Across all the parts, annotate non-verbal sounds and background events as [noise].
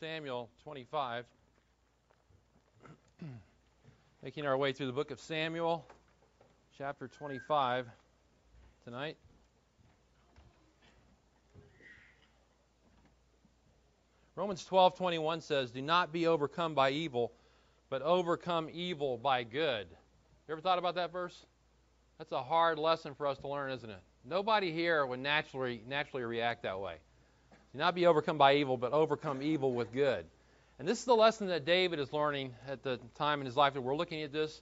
Samuel 25. [clears throat] Making our way through the book of Samuel, chapter 25 tonight. Romans 12:21 says, "Do not be overcome by evil, but overcome evil by good." You ever thought about that verse? That's a hard lesson for us to learn, isn't it? Nobody here would naturally naturally react that way. Do not be overcome by evil, but overcome evil with good. And this is the lesson that David is learning at the time in his life that we're looking at this.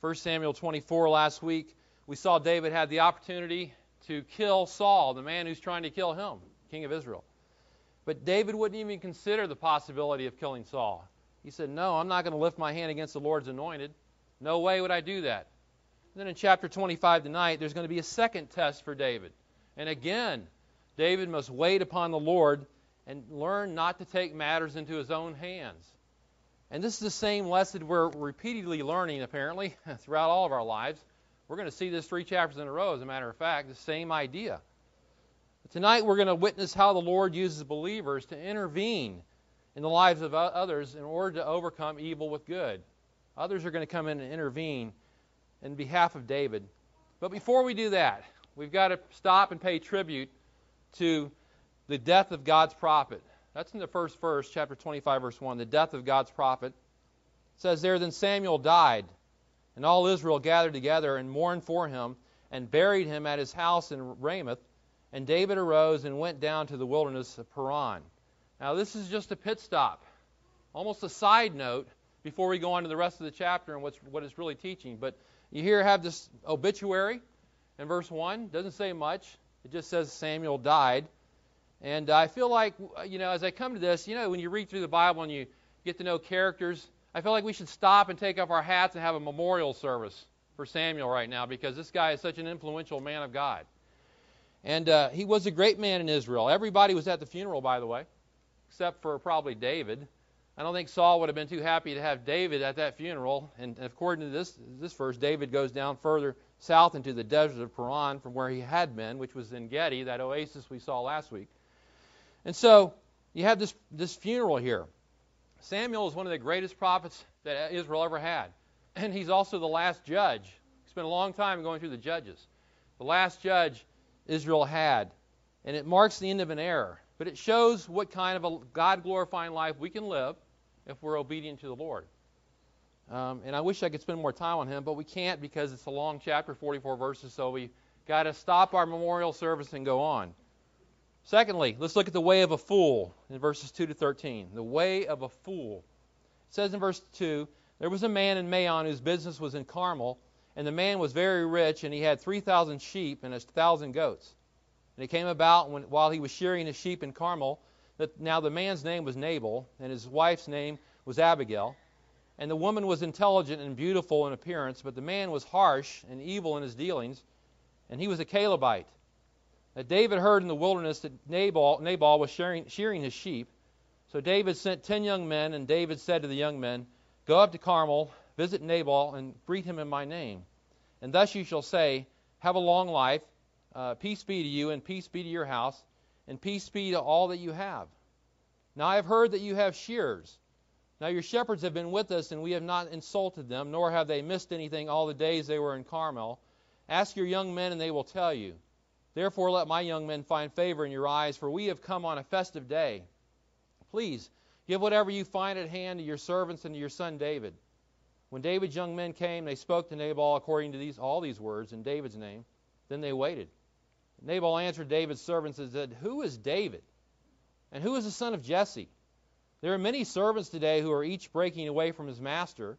1 Samuel 24 last week, we saw David had the opportunity to kill Saul, the man who's trying to kill him, king of Israel. But David wouldn't even consider the possibility of killing Saul. He said, No, I'm not going to lift my hand against the Lord's anointed. No way would I do that. And then in chapter 25 tonight, there's going to be a second test for David. And again, David must wait upon the Lord and learn not to take matters into his own hands. And this is the same lesson we're repeatedly learning, apparently, [laughs] throughout all of our lives. We're going to see this three chapters in a row, as a matter of fact, the same idea. But tonight, we're going to witness how the Lord uses believers to intervene in the lives of others in order to overcome evil with good. Others are going to come in and intervene in behalf of David. But before we do that, we've got to stop and pay tribute to the death of God's prophet. That's in the first verse, chapter 25, verse 1. The death of God's prophet. It says there, Then Samuel died, and all Israel gathered together and mourned for him, and buried him at his house in Ramoth. And David arose and went down to the wilderness of Paran. Now, this is just a pit stop, almost a side note before we go on to the rest of the chapter and what's, what it's really teaching. But you here have this obituary in verse 1. Doesn't say much. It just says Samuel died. And I feel like, you know, as I come to this, you know, when you read through the Bible and you get to know characters, I feel like we should stop and take off our hats and have a memorial service for Samuel right now because this guy is such an influential man of God. And uh, he was a great man in Israel. Everybody was at the funeral, by the way, except for probably David. I don't think Saul would have been too happy to have David at that funeral. And according to this this verse, David goes down further south into the desert of Paran from where he had been, which was Engedi, that oasis we saw last week. And so you have this, this funeral here. Samuel is one of the greatest prophets that Israel ever had. And he's also the last judge. He spent a long time going through the judges. The last judge Israel had. And it marks the end of an era. But it shows what kind of a God glorifying life we can live if we're obedient to the Lord. Um, and I wish I could spend more time on him, but we can't because it's a long chapter, 44 verses, so we got to stop our memorial service and go on. Secondly, let's look at the way of a fool in verses 2 to 13. The way of a fool. It says in verse 2 There was a man in Maon whose business was in Carmel, and the man was very rich, and he had 3,000 sheep and a 1,000 goats. And it came about when, while he was shearing his sheep in Carmel that now the man's name was Nabal, and his wife's name was Abigail. And the woman was intelligent and beautiful in appearance, but the man was harsh and evil in his dealings, and he was a Calebite. That David heard in the wilderness that Nabal, Nabal was shearing, shearing his sheep. So David sent ten young men, and David said to the young men, Go up to Carmel, visit Nabal, and greet him in my name. And thus you shall say, Have a long life, uh, peace be to you, and peace be to your house, and peace be to all that you have. Now I have heard that you have shears now your shepherds have been with us, and we have not insulted them, nor have they missed anything all the days they were in Carmel. Ask your young men, and they will tell you. Therefore, let my young men find favor in your eyes, for we have come on a festive day. Please, give whatever you find at hand to your servants and to your son David. When David's young men came, they spoke to Nabal according to these, all these words in David's name. Then they waited. Nabal answered David's servants and said, Who is David? And who is the son of Jesse? There are many servants today who are each breaking away from his master.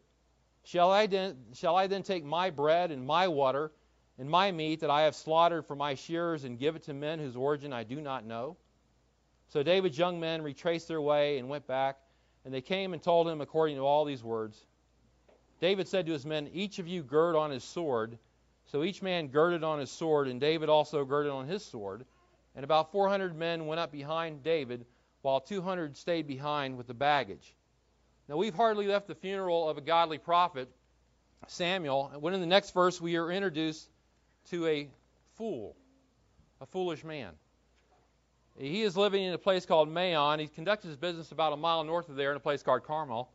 Shall I, then, shall I then take my bread and my water and my meat that I have slaughtered for my shearers and give it to men whose origin I do not know? So David's young men retraced their way and went back, and they came and told him according to all these words. David said to his men, Each of you gird on his sword. So each man girded on his sword, and David also girded on his sword. And about 400 men went up behind David while 200 stayed behind with the baggage. Now, we've hardly left the funeral of a godly prophet, Samuel, when in the next verse we are introduced to a fool, a foolish man. He is living in a place called Maon. He conducts his business about a mile north of there in a place called Carmel.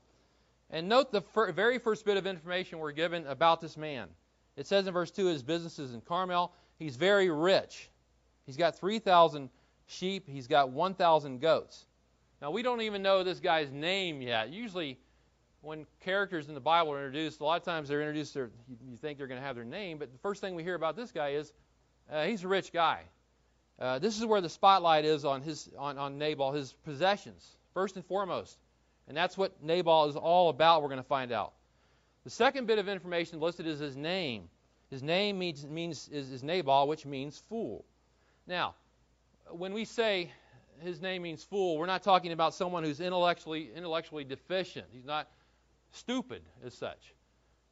And note the fir- very first bit of information we're given about this man. It says in verse 2 his business is in Carmel. He's very rich. He's got 3,000 sheep, he's got 1,000 goats. Now, we don't even know this guy's name yet. Usually, when characters in the Bible are introduced, a lot of times they're introduced, they're, you think they're going to have their name, but the first thing we hear about this guy is uh, he's a rich guy. Uh, this is where the spotlight is on his on, on Nabal, his possessions, first and foremost. And that's what Nabal is all about, we're going to find out. The second bit of information listed is his name. His name means, means is, is Nabal, which means fool. Now, when we say his name means fool, we're not talking about someone who's intellectually intellectually deficient. He's not stupid as such.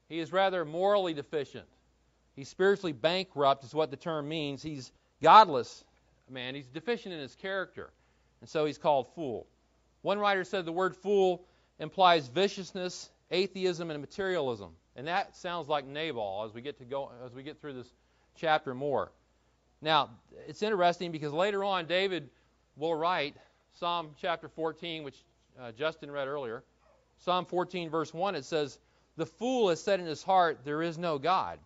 He is rather morally deficient. He's spiritually bankrupt, is what the term means. He's godless, man. He's deficient in his character, and so he's called fool. One writer said the word fool implies viciousness, atheism, and materialism, and that sounds like Nabal as we get to go as we get through this chapter more. Now, it's interesting because later on David will write Psalm chapter 14, which uh, Justin read earlier. Psalm 14, verse 1, it says, The fool has said in his heart, There is no God.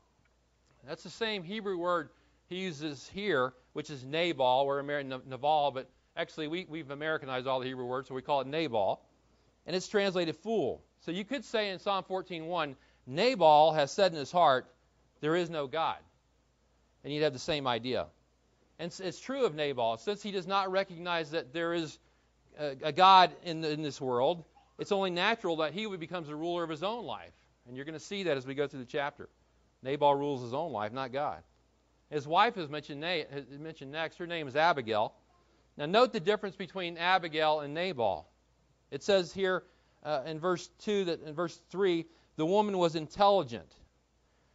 That's the same Hebrew word he uses here, which is Nabal, or Nabal, but Actually, we, we've Americanized all the Hebrew words, so we call it Nabal. And it's translated fool. So you could say in Psalm 14:1, Nabal has said in his heart, there is no God. And you'd have the same idea. And it's true of Nabal. Since he does not recognize that there is a, God in, in this world, it's only natural that he becomes the ruler of his own life. And you're going to see that as we go through the chapter. Nabal rules his own life, not God. His wife is mentioned, mentioned next. Her name is Abigail. Now, note the difference between Abigail and Nabal. It says here uh, in verse 2 that in verse 3, the woman was intelligent.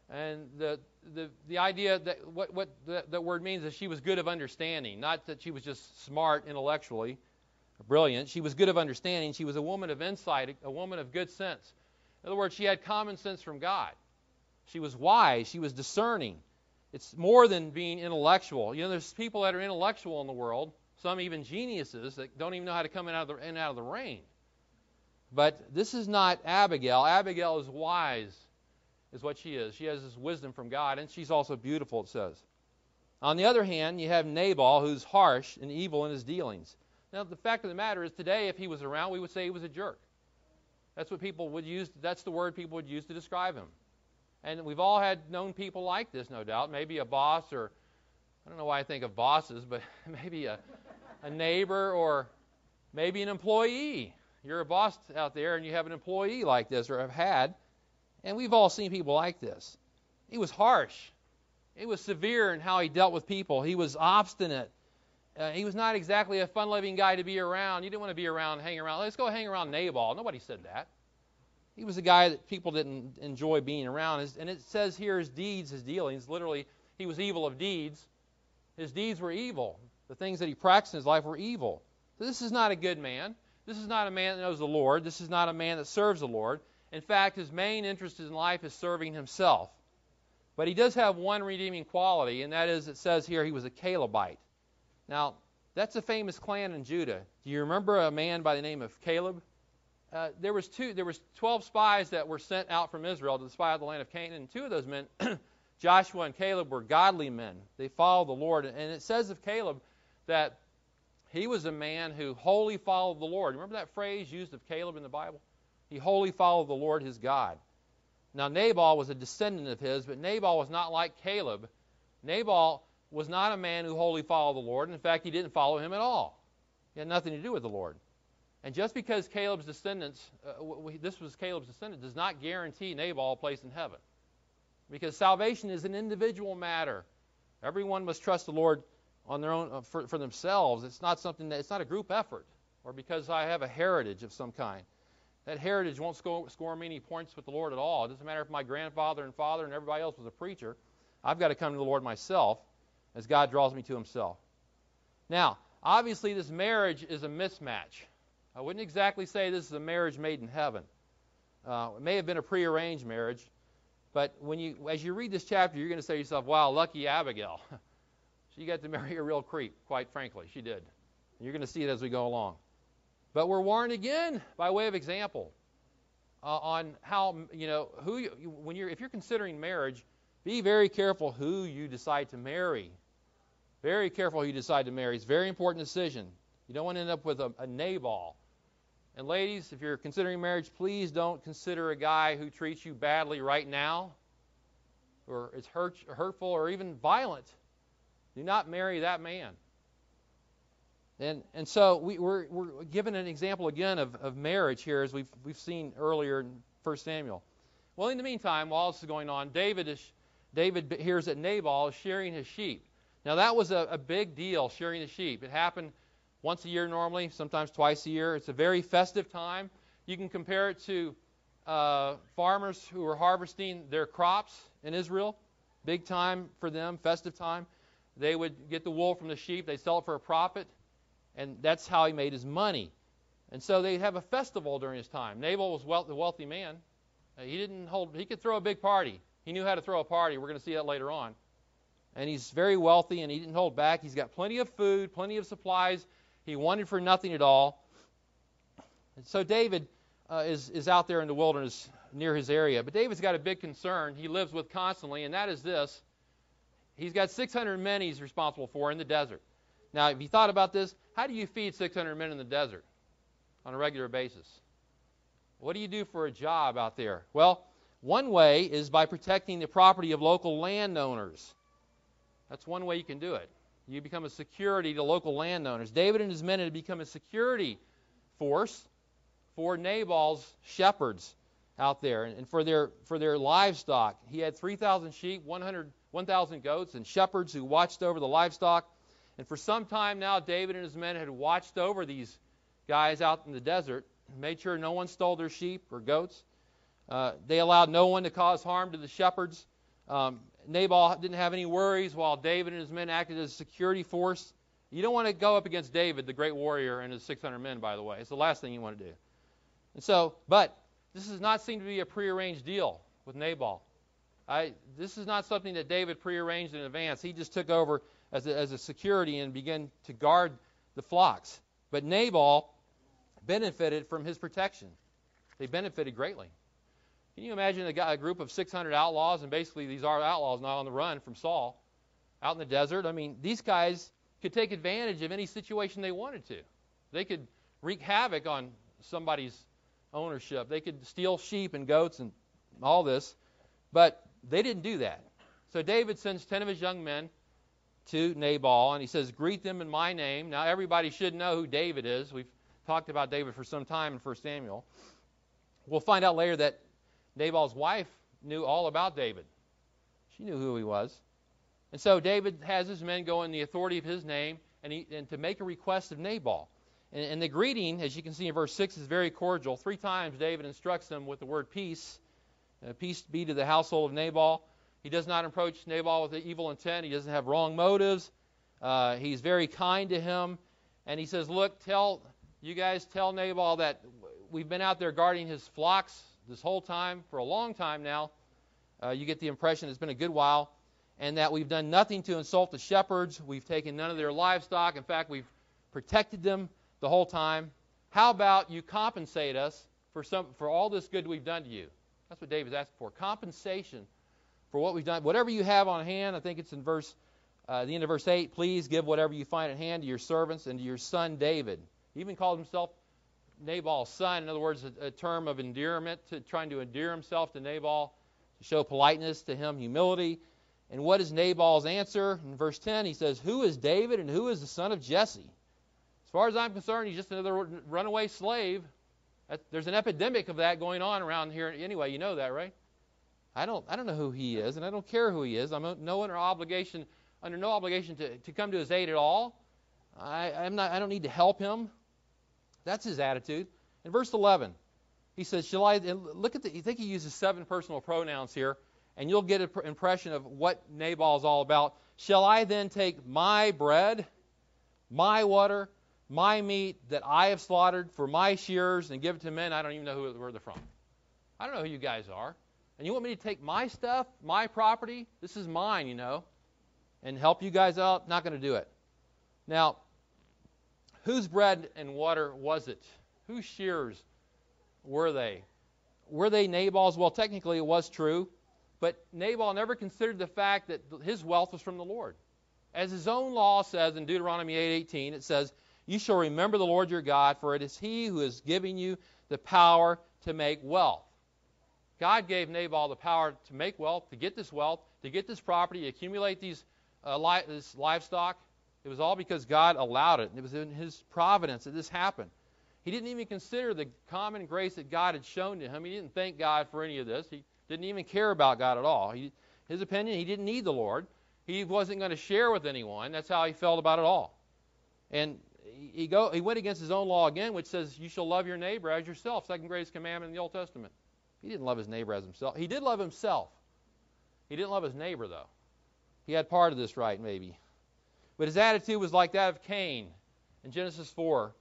And the, the, the idea that what, what that, that word means is she was good of understanding, not that she was just smart intellectually, brilliant. She was good of understanding. She was a woman of insight, a woman of good sense. In other words, she had common sense from God. She was wise. She was discerning. It's more than being intellectual. You know, there's people that are intellectual in the world, some even geniuses that don't even know how to come in out of the, in out of the rain. But this is not Abigail. Abigail is wise, is what she is. She has this wisdom from God, and she's also beautiful, it says. On the other hand, you have Nabal, who's harsh and evil in his dealings. Now, the fact of the matter is, today, if he was around, we would say he was a jerk. That's what people would use. That's the word people would use to describe him. And we've all had known people like this, no doubt. Maybe a boss, or I don't know why I think of bosses, but [laughs] maybe a a neighbor, or maybe an employee. You're a boss out there and you have an employee like this, or have had. And we've all seen people like this. He was harsh. He was severe in how he dealt with people. He was obstinate. Uh, he was not exactly a fun-loving guy to be around. You didn't want to be around, hang around. Let's go hang around Nabal. Nobody said that. He was a guy that people didn't enjoy being around. And it says here his deeds, his dealings. Literally, he was evil of deeds. His deeds were evil. The things that he practiced in his life were evil. So this is not a good man. This is not a man that knows the Lord. This is not a man that serves the Lord. In fact, his main interest in life is serving himself. But he does have one redeeming quality, and that is it says here he was a Calebite. Now, that's a famous clan in Judah. Do you remember a man by the name of Caleb? Uh, there was two. There was 12 spies that were sent out from Israel to spy out the land of Canaan. And two of those men, [clears throat] Joshua and Caleb, were godly men. They followed the Lord. And it says of Caleb that he was a man who wholly followed the Lord. Remember that phrase used of Caleb in the Bible? He wholly followed the Lord his God. Now, Nabal was a descendant of his, but Nabal was not like Caleb. Nabal was not a man who wholly followed the Lord. In fact, he didn't follow him at all. He had nothing to do with the Lord. And just because Caleb's descendants, uh, this was Caleb's descendant, does not guarantee Nabal a place in heaven. Because salvation is an individual matter. Everyone must trust the Lord on their own uh, for, for themselves. It's not something that it's not a group effort or because I have a heritage of some kind. That heritage won't score, me any points with the Lord at all. It doesn't matter if my grandfather and father and everybody else was a preacher. I've got to come to the Lord myself as God draws me to Himself. Now, obviously, this marriage is a mismatch. I wouldn't exactly say this is a marriage made in heaven. Uh, it may have been a prearranged marriage, but when you, as you read this chapter, you're going to say to yourself, "Wow, lucky Abigail." [laughs] She got to marry a real creep, quite frankly. She did. And You're going to see it as we go along. But we're warned again by way of example uh, on how you know who you, when you're if you're considering marriage, be very careful who you decide to marry. Very careful who you decide to marry. It's a very important decision. You don't want to end up with a, a Nabal. And ladies, if you're considering marriage, please don't consider a guy who treats you badly right now, or is hurt, hurtful, or even violent. Do not marry that man. And, and so we, we're, we're given an example again of, of marriage here, as we've, we've seen earlier in 1 Samuel. Well, in the meantime, while this is going on, David, is, David hears that Nabal is shearing his sheep. Now, that was a, a big deal, shearing the sheep. It happened once a year normally, sometimes twice a year. It's a very festive time. You can compare it to uh, farmers who were harvesting their crops in Israel. Big time for them, festive time. They would get the wool from the sheep, they'd sell it for a profit and that's how he made his money. And so they have a festival during his time. Nabal was wealth, a wealthy man. Uh, he didn't hold. He could throw a big party. He knew how to throw a party. We're going to see that later on. And he's very wealthy, and he didn't hold back. He's got plenty of food, plenty of supplies. He wanted for nothing at all. And so David uh, is is out there in the wilderness near his area. But David's got a big concern. He lives with constantly, and that is this: he's got 600 men he's responsible for in the desert. Now, if you thought about this, how do you feed 600 men in the desert on a regular basis? What do you do for a job out there? Well, one way is by protecting the property of local landowners. That's one way you can do it. You become a security to local landowners. David and his men had become a security force for Nabal's shepherds out there and for their for their livestock. He had 3,000 sheep, 100 1,000 goats and shepherds who watched over the livestock. And for some time now, David and his men had watched over these guys out in the desert, made sure no one stole their sheep or goats. Uh, they allowed no one to cause harm to the shepherds. Um, Nabal didn't have any worries while David and his men acted as a security force. You don't want to go up against David, the great warrior, and his 600 men, by the way. It's the last thing you want to do. And so, but this does not seem to be a prearranged deal with Nabal. I, this is not something that David prearranged in advance. He just took over as a, as a security and began to guard the flocks. But Nabal benefited from his protection. They benefited greatly. Can you imagine a, guy, a group of 600 outlaws, and basically these are outlaws now on the run from Saul, out in the desert? I mean, these guys could take advantage of any situation they wanted to. They could wreak havoc on somebody's ownership. They could steal sheep and goats and all this, but they didn't do that. So David sends 10 of his young men to Nabal, and he says, Greet them in my name. Now, everybody should know who David is. We've talked about David for some time in 1 Samuel. We'll find out later that Nabal's wife knew all about David. She knew who he was. And so David has his men go in the authority of his name and, he, and to make a request of Nabal. And, and the greeting, as you can see in verse 6, is very cordial. Three times David instructs them with the word peace. Uh, peace be to the household of Nabal. He does not approach Nabal with evil intent. He doesn't have wrong motives. Uh, he's very kind to him. And he says, Look, tell you guys tell Nabal that we've been out there guarding his flocks this whole time, for a long time now. Uh, you get the impression it's been a good while. And that we've done nothing to insult the shepherds. We've taken none of their livestock. In fact, we've protected them the whole time. How about you compensate us for some for all this good we've done to you? That's what David's asking for. Compensation for what we've done. Whatever you have on hand, I think it's in verse, uh, the end of verse 8, please give whatever you find at hand to your servants and to your son David. He even called himself Nabal's son. In other words, a, a term of endearment, to trying to endear himself to Nabal, to show politeness to him, humility. And what is Nabal's answer? In verse 10, he says, Who is David and who is the son of Jesse? As far as I'm concerned, he's just another runaway slave. There's an epidemic of that going on around here anyway. You know that, right? I don't, I don't know who he is, and I don't care who he is. I'm no under obligation, under no obligation to, to come to his aid at all. I, I'm not, I don't need to help him. That's his attitude. In verse 11, he says, "Shall I?" look at the. You think he uses seven personal pronouns here, and you'll get an impression of what Nabal is all about. Shall I then take my bread, my water, my meat that I have slaughtered for my shears and give it to men? I don't even know who, where they're from. I don't know who you guys are. And you want me to take my stuff, my property? This is mine, you know, and help you guys out? Not going to do it. Now, whose bread and water was it? Whose shears were they? Were they Nabal's? Well, technically it was true, but Nabal never considered the fact that his wealth was from the Lord. As his own law says in Deuteronomy 8:18, it says, "You shall remember the Lord your God, for it is he who is giving you the power to make wealth." God gave Nabal the power to make wealth, to get this wealth, to get this property, accumulate these uh, li- this livestock. It was all because God allowed it. And It was in His providence that this happened. He didn't even consider the common grace that God had shown to him. He didn't thank God for any of this. He didn't even care about God at all. He, his opinion, he didn't need the Lord. He wasn't going to share with anyone. That's how he felt about it all. And he, go, he went against his own law again, which says, You shall love your neighbor as yourself, second greatest commandment in the Old Testament. He didn't love his neighbor as himself. He did love himself. He didn't love his neighbor, though. He had part of this right, maybe. But his attitude was like that of Cain in Genesis 4.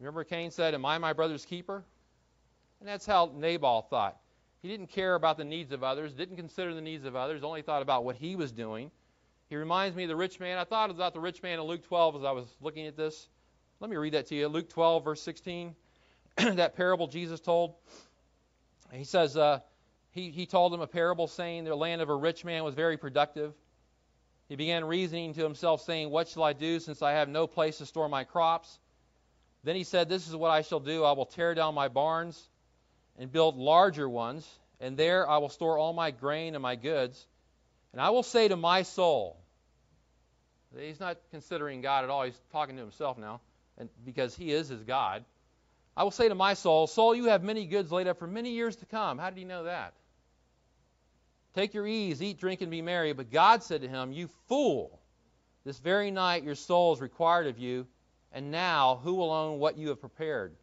Remember, Cain said, Am I my brother's keeper? And that's how Nabal thought. He didn't care about the needs of others, didn't consider the needs of others, only thought about what he was doing. He reminds me of the rich man. I thought about the rich man in Luke 12 as I was looking at this. Let me read that to you. Luke 12, verse 16. [clears throat] that parable Jesus told. He says, uh, he, he told them a parable saying the land of a rich man was very productive. He began reasoning to himself, saying, What shall I do since I have no place to store my crops? Then he said, This is what I shall do. I will tear down my barns and build larger ones, and there I will store all my grain and my goods. And I will say to my soul, He's not considering God at all. He's talking to himself now, and because he is his God. I will say to my soul, Soul, you have many goods laid up for many years to come. How did he know that? Take your ease, eat, drink, and be merry. But God said to him, You fool, this very night your soul is required of you, and now who will own what you have prepared?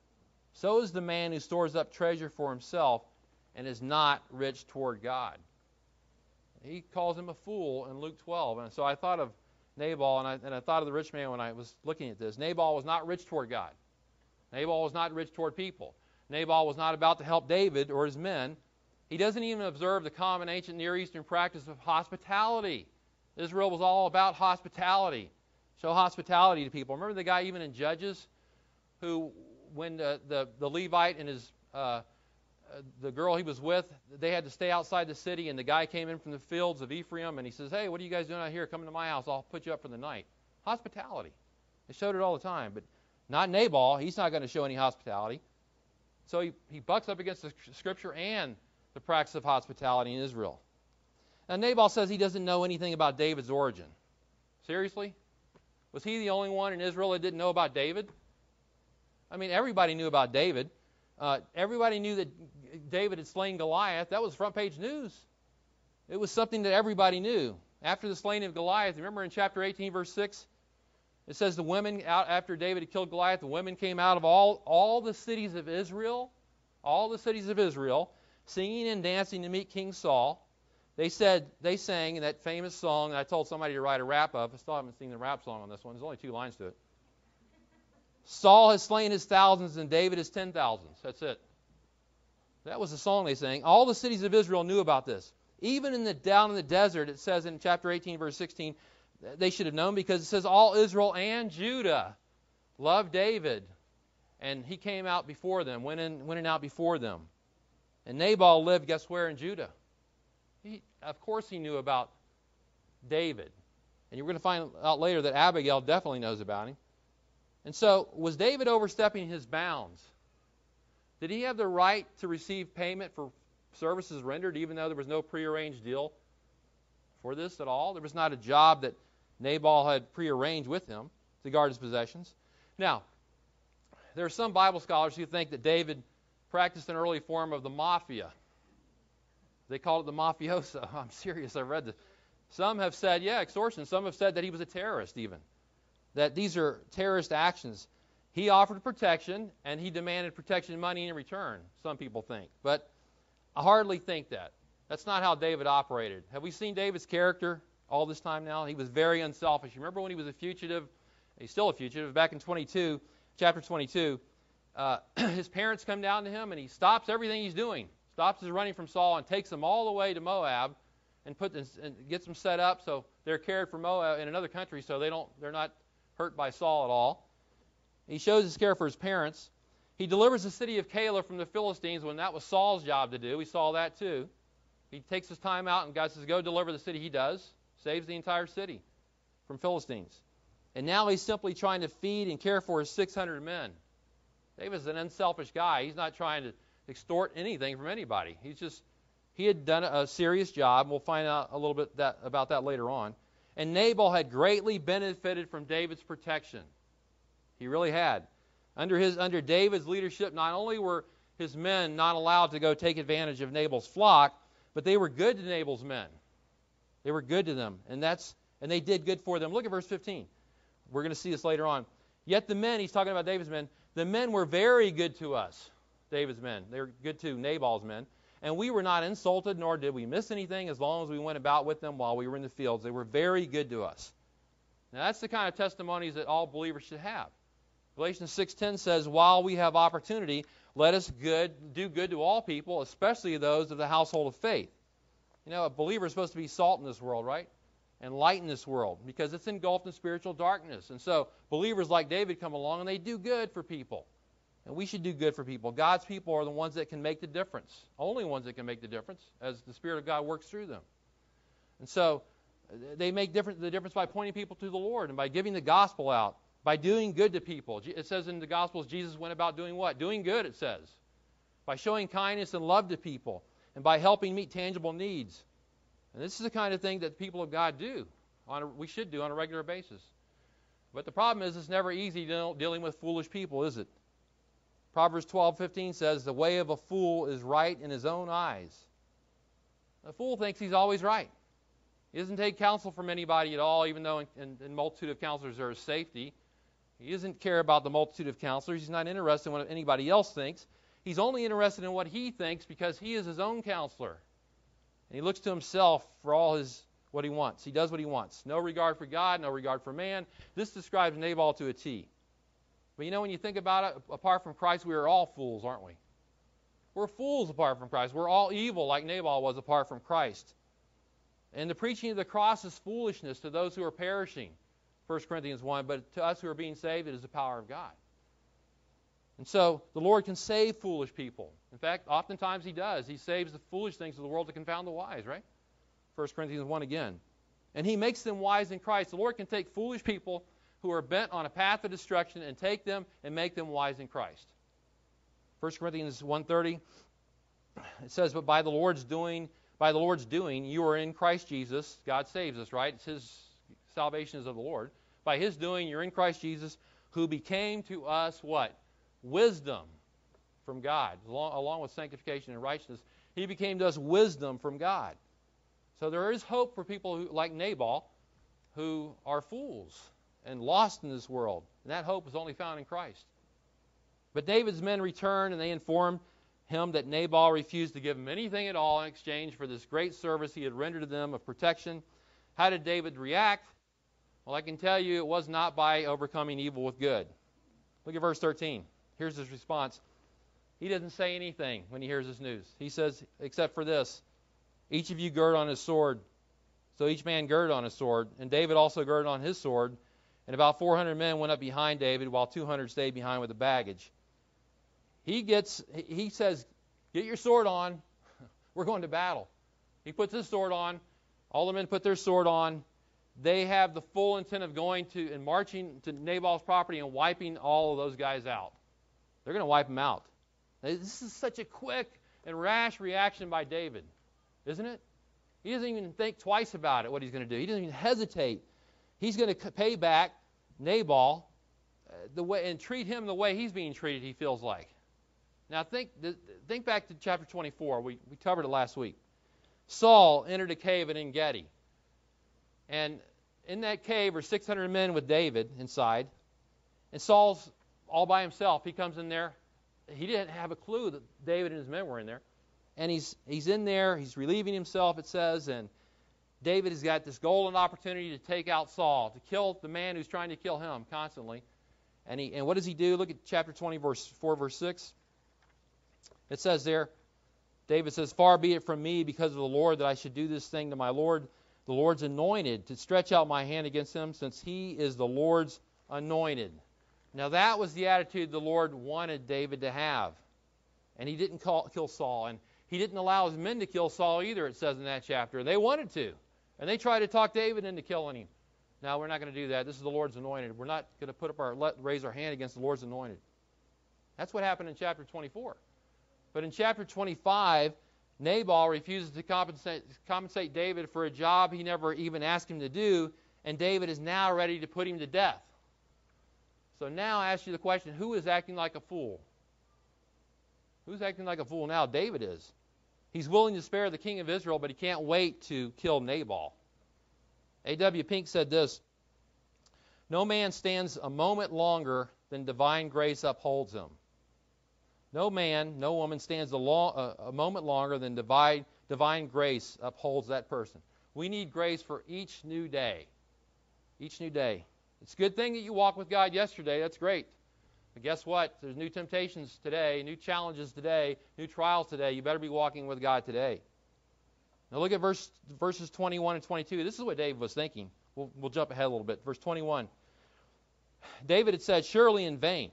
So is the man who stores up treasure for himself and is not rich toward God. He calls him a fool in Luke 12. And so I thought of Nabal, and I, and I thought of the rich man when I was looking at this. Nabal was not rich toward God. Nabal was not rich toward people. Nabal was not about to help David or his men. He doesn't even observe the common ancient Near Eastern practice of hospitality. Israel was all about hospitality. Show hospitality to people. Remember the guy even in Judges who, when the, the, the Levite and his uh, the girl he was with, they had to stay outside the city, and the guy came in from the fields of Ephraim, and he says, Hey, what are you guys doing out here? Come into my house. I'll put you up for the night. Hospitality. They showed it all the time, but not Nabal. He's not going to show any hospitality. So he, he bucks up against the scripture and the practice of hospitality in Israel. Now, Nabal says he doesn't know anything about David's origin. Seriously? Was he the only one in Israel that didn't know about David? I mean, everybody knew about David. Uh, everybody knew that David had slain Goliath. That was front page news. It was something that everybody knew. After the slaying of Goliath, remember in chapter 18, verse 6? It says the women, out after David had killed Goliath, the women came out of all, all the cities of Israel, all the cities of Israel, singing and dancing to meet King Saul. They said they sang in that famous song that I told somebody to write a rap of. I still haven't seen the rap song on this one. There's only two lines to it. Saul has slain his thousands and David his ten thousands. That's it. That was the song they sang. All the cities of Israel knew about this. Even in the down in the desert, it says in chapter 18, verse 16, they should have known because it says all Israel and Judah loved David, and he came out before them, went in, went in out before them. And Nabal lived, guess where, in Judah? He, of course, he knew about David. And you're going to find out later that Abigail definitely knows about him. And so, was David overstepping his bounds? Did he have the right to receive payment for services rendered, even though there was no prearranged deal for this at all? There was not a job that Nabal had prearranged with him to guard his possessions. Now, there are some Bible scholars who think that David practiced an early form of the mafia. They called it the mafioso. [laughs] I'm serious, I've read this. Some have said, yeah, extortion. Some have said that he was a terrorist, even. That these are terrorist actions. He offered protection, and he demanded protection money in return, some people think. But I hardly think that. That's not how David operated. Have we seen David's character all this time now? He was very unselfish. You Remember when he was a fugitive? He's still a fugitive. Back in 22, chapter 22, uh, [clears throat] his parents come down to him and he stops everything he's doing, stops his running from Saul and takes them all the way to Moab and put and gets them set up so they're cared for Moab in another country so they don't they're not hurt by Saul at all. He shows his care for his parents. He delivers the city of Keilah from the Philistines when that was Saul's job to do. We saw that too. He takes his time out and God says, Go deliver the city. He does. Saves the entire city from Philistines. And now he's simply trying to feed and care for his 600 men. David's an unselfish guy. He's not trying to extort anything from anybody. He's just he had done a serious job. We'll find out a little bit that, about that later on. And Nabal had greatly benefited from David's protection. He really had. Under his under David's leadership, not only were his men not allowed to go take advantage of Nabal's flock, but they were good to Nabal's men. They were good to them, and that's and they did good for them. Look at verse 15. We're going to see this later on. Yet the men, he's talking about David's men, the men were very good to us, David's men. They were good to Nabal's men. And we were not insulted, nor did we miss anything as long as we went about with them while we were in the fields. They were very good to us. Now that's the kind of testimonies that all believers should have. Galatians 6:10 says, "While we have opportunity, let us good do good to all people, especially those of the household of faith." You know, a believer is supposed to be salt in this world, right? And light in this world because it's engulfed in spiritual darkness. And so believers like David come along and they do good for people. And we should do good for people. God's people are the ones that can make the difference, only ones that can make the difference as the Spirit of God works through them. And so they make the difference by pointing people to the Lord and by giving the gospel out by doing good to people. It says in the Gospels, Jesus went about doing what? Doing good, it says. By showing kindness and love to people, and by helping meet tangible needs. And this is the kind of thing that the people of God do. A, we should do on a regular basis. But the problem is, it's never easy dealing with foolish people, is it? Proverbs 12:15 says, "The way of a fool is right in his own eyes." A fool thinks he's always right. He doesn't take counsel from anybody at all, even though in, in, in multitude of counselors there is safety. He doesn't care about the multitude of counselors. He's not interested in what anybody else thinks. He's only interested in what he thinks because he is his own counselor. And he looks to himself for all his what he wants. He does what he wants. No regard for God, no regard for man. This describes Nabal to a T. But you know, when you think about it, apart from Christ, we are all fools, aren't we? We're fools apart from Christ. We're all evil like Nabal was apart from Christ. And the preaching of the cross is foolishness to those who are perishing. 1 Corinthians 1, but to us who are being saved, it is the power of God. And so the Lord can save foolish people. In fact, oftentimes He does. He saves the foolish things of the world to confound the wise, right? 1 Corinthians 1 again. And He makes them wise in Christ. The Lord can take foolish people who are bent on a path of destruction and take them and make them wise in Christ. 1 Corinthians 1:30 it says, "But by the Lord's doing, by the Lord's doing, you are in Christ Jesus. God saves us, right? It's His salvation is of the Lord. By his doing, you're in Christ Jesus, who became to us what? Wisdom from God, along, along with sanctification and righteousness. He became to us wisdom from God. So there is hope for people who, like Nabal who are fools and lost in this world. And that hope is only found in Christ. But David's men returned and they informed him that Nabal refused to give him anything at all in exchange for this great service he had rendered to them of protection. How did David react? Well, I can tell you it was not by overcoming evil with good. Look at verse 13. Here's his response. He doesn't say anything when he hears this news. He says, except for this each of you gird on his sword. So each man girded on his sword, and David also girded on his sword. And about 400 men went up behind David, while 200 stayed behind with the baggage. He gets, he says, "Get your sword on. [laughs] We're going to battle." He puts his sword on. All the men put their sword on they have the full intent of going to and marching to Nabal's property and wiping all of those guys out. They're going to wipe them out. This is such a quick and rash reaction by David, isn't it? He doesn't even think twice about it, what he's going to do. He doesn't even hesitate. He's going to pay back Nabal uh, the way and treat him the way he's being treated, he feels like. Now think think back to chapter 24. We, we covered it last week. Saul entered a cave at Engedi. And in that cave are 600 men with David inside. And Saul's all by himself. He comes in there. He didn't have a clue that David and his men were in there. And he's he's in there. He's relieving himself, it says. And David has got this golden opportunity to take out Saul, to kill the man who's trying to kill him constantly. And he and what does he do? Look at chapter 20, verse 4, verse 6. It says there, David says, Far be it from me because of the Lord that I should do this thing to my Lord the Lord's anointed, to stretch out my hand against him, since he is the Lord's anointed. Now, that was the attitude the Lord wanted David to have. And he didn't call, kill Saul. And he didn't allow his men to kill Saul either, it says in that chapter. They wanted to. And they tried to talk David into killing him. Now, we're not going to do that. This is the Lord's anointed. We're not going to put up our, let, raise our hand against the Lord's anointed. That's what happened in chapter 24. But in chapter 25, Nabal refuses to compensate, compensate David for a job he never even asked him to do, and David is now ready to put him to death. So now I ask you the question who is acting like a fool? Who's acting like a fool now? David is. He's willing to spare the king of Israel, but he can't wait to kill Nabal. A.W. Pink said this No man stands a moment longer than divine grace upholds him. No man, no woman stands a, long, a, moment longer than divine, divine grace upholds that person. We need grace for each new day. Each new day. It's a good thing that you walked with God yesterday. That's great. But guess what? There's new temptations today, new challenges today, new trials today. You better be walking with God today. Now look at verse, verses 21 and 22. This is what David was thinking. We'll, we'll jump ahead a little bit. Verse 21. David had said, Surely in vain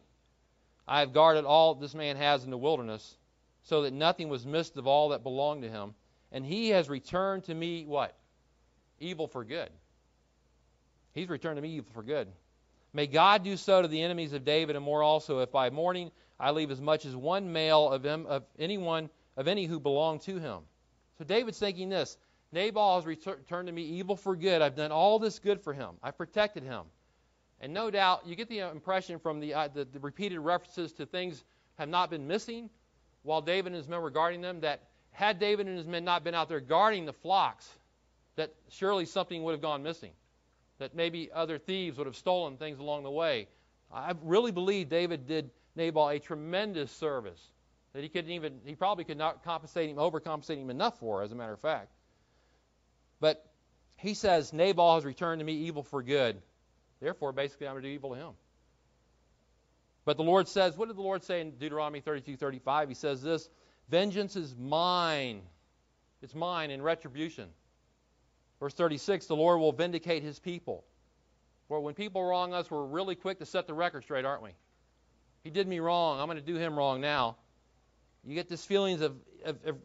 I have guarded all this man has in the wilderness, so that nothing was missed of all that belonged to him. And he has returned to me what? Evil for good. He's returned to me evil for good. May God do so to the enemies of David and more also, if by morning I leave as much as one male of him of anyone of any who belong to him. So David's thinking this Nabal has returned to me evil for good. I've done all this good for him. I've protected him. And no doubt, you get the impression from the, uh, the, the repeated references to things have not been missing while David and his men were guarding them, that had David and his men not been out there guarding the flocks, that surely something would have gone missing that maybe other thieves would have stolen things along the way. I really believe David did Nabal a tremendous service that he couldn't even he probably could not compensate him overcompensate him enough for as a matter of fact. But he says nabal has returned to me evil for good. Therefore basically i'm going to do evil to him. But the lord says what did the lord say in deuteronomy 32 35 he says this vengeance is mine. It's mine in retribution Verse 36 the Lord will vindicate his people. For when people wrong us, we're really quick to set the record straight, aren't we? He did me wrong. I'm going to do him wrong now. You get this feelings of, of, of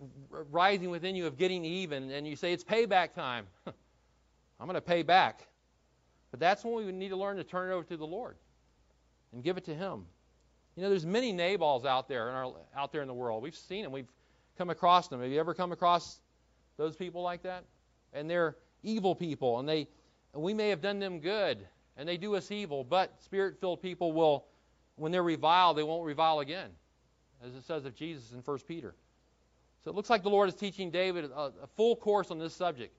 rising within you of getting even, and you say, It's payback time. [laughs] I'm going to pay back. But that's when we need to learn to turn it over to the Lord and give it to Him. You know, there's many Nabals out there in our, out there in the world. We've seen them. We've come across them. Have you ever come across those people like that? And they're evil people, and they we may have done them good, and they do us evil, but spirit-filled people will, when they're reviled, they won't revile again, as it says of Jesus in 1 Peter. So it looks like the Lord is teaching David a, a full course on this subject.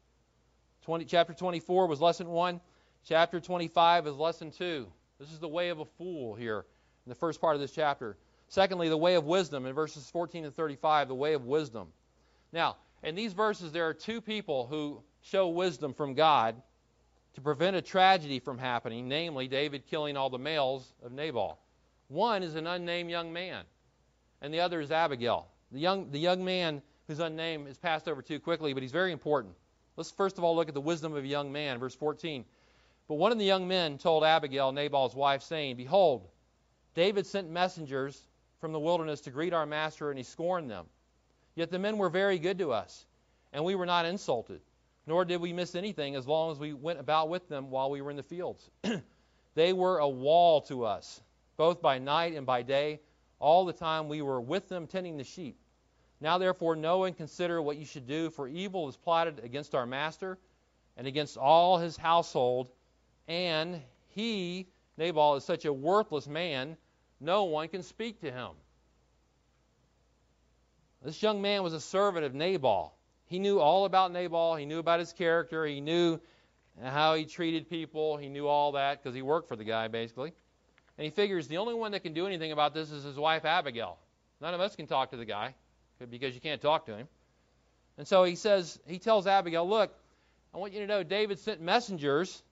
20, chapter 24 was lesson 1. Chapter 25 is lesson 2. This is the way of a fool here in the first part of this chapter. Secondly, the way of wisdom in verses 14 and 35, the way of wisdom. Now, in these verses, there are two people who show wisdom from God to prevent a tragedy from happening, namely David killing all the males of Nabal. One is an unnamed young man, and the other is Abigail. The young, the young man who's unnamed is passed over too quickly, but he's very important. Let's first of all look at the wisdom of a young man, verse 14. But one of the young men told Abigail, Nabal's wife, saying, Behold, David sent messengers from the wilderness to greet our master, and he scorned them. Yet the men were very good to us, and we were not insulted nor did we miss anything as long as we went about with them while we were in the fields. [clears throat] they were a wall to us, both by night and by day, all the time we were with them tending the sheep. Now, therefore, know and consider what you should do, for evil is plotted against our master and against all his household, and he, Nabal, is such a worthless man, no one can speak to him. This young man was a servant of Nabal. He knew all about Nabal. He knew about his character. He knew how he treated people. He knew all that because he worked for the guy, basically. And he figures the only one that can do anything about this is his wife, Abigail. None of us can talk to the guy because you can't talk to him. And so he says, he tells Abigail, look, I want you to know David sent messengers,